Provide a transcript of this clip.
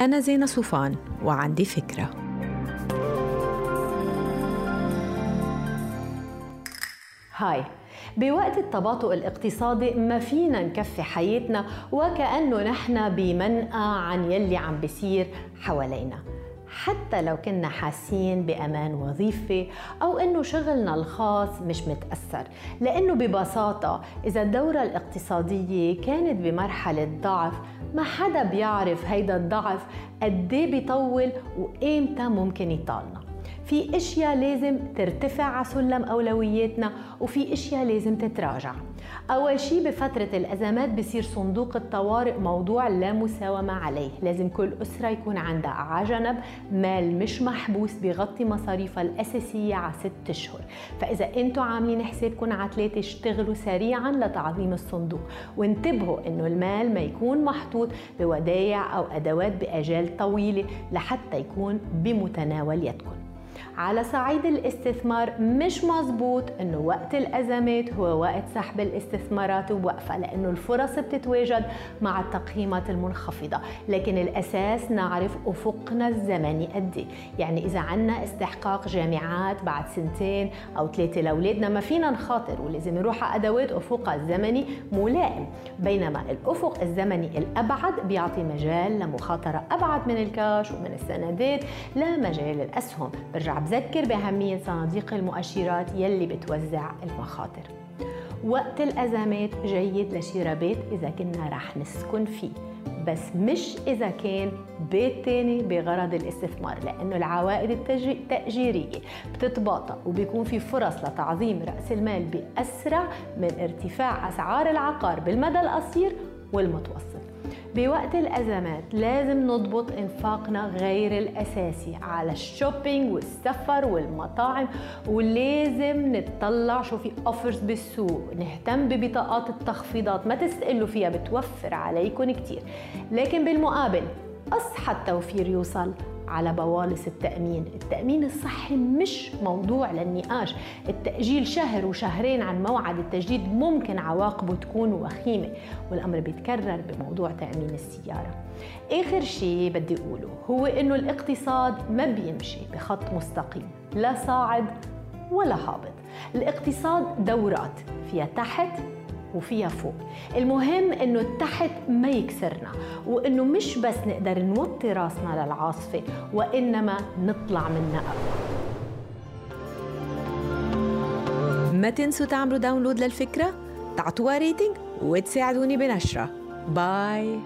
أنا زينة صوفان وعندي فكرة. هاي. بوقت التباطؤ الاقتصادي ما فينا نكفي حياتنا وكأنه نحن بمنأى عن يلي عم بيصير حوالينا. حتى لو كنا حاسين بأمان وظيفي أو إنه شغلنا الخاص مش متأثر. لأنه ببساطة إذا الدورة الاقتصادية كانت بمرحلة ضعف ما حدا بيعرف هيدا الضعف قد بيطول وإمتى ممكن يطالنا. في أشياء لازم ترتفع على سلم أولوياتنا وفي أشياء لازم تتراجع. أول شيء بفترة الأزمات بصير صندوق الطوارئ موضوع لا مساومة عليه. لازم كل أسرة يكون عندها على جنب مال مش محبوس بيغطي مصاريفها الأساسية على ست أشهر. فإذا أنتم عاملين حسابكم على ثلاثة اشتغلوا سريعا لتعظيم الصندوق. وانتبهوا إنه المال ما يكون محطوط بودايع أو أدوات بأجال طويلة لحتى يكون بمتناول يدكم على صعيد الاستثمار مش مزبوط إنه وقت الأزمات هو وقت سحب الاستثمارات ووقفها لأنه الفرص بتتواجد مع التقييمات المنخفضة. لكن الأساس نعرف أفقنا الزمني قد إيه. يعني إذا عنا استحقاق جامعات بعد سنتين أو ثلاثة لأولادنا ما فينا نخاطر ولازم نروح على أدوات افقها الزمني ملائم. بينما الأفق الزمني الأبعد بيعطي مجال لمخاطرة أبعد من الكاش ومن السندات لمجال الأسهم. برجع بذكر بأهمية صناديق المؤشرات يلي بتوزع المخاطر. وقت الأزمات جيد لشراء بيت إذا كنا رح نسكن فيه بس مش إذا كان بيت تاني بغرض الاستثمار لأنه العوائد التأجيرية بتتباطأ وبيكون في فرص لتعظيم رأس المال بأسرع من ارتفاع أسعار العقار بالمدى القصير والمتوسط. بوقت الأزمات لازم نضبط إنفاقنا غير الأساسي على ال shopping والسفر والمطاعم ولازم نتطلع شو في offers بالسوق نهتم ببطاقات التخفيضات ما تسألوا فيها بتوفر عليكم كتير. لكن بالمقابل أصحى التوفير يوصل. على بوالص التأمين. التأمين الصحي مش موضوع للنقاش. التأجيل شهر وشهرين عن موعد التجديد ممكن عواقبه تكون وخيمة والأمر بيتكرر بموضوع تأمين السيارة. آخر شيء بدي أقوله هو إنه الاقتصاد ما بيمشي بخط مستقيم لا صاعد ولا هابط. الاقتصاد دورات فيها تحت وفيها فوق. المهم إنه التحدي ما يكسرنا وإنه مش بس نقدر نوطي راسنا للعاصفة وإنما نطلع منها أقوى. ما تنسوا تعملوا download للفكرة تعطوها rating وتساعدوني بنشره. bye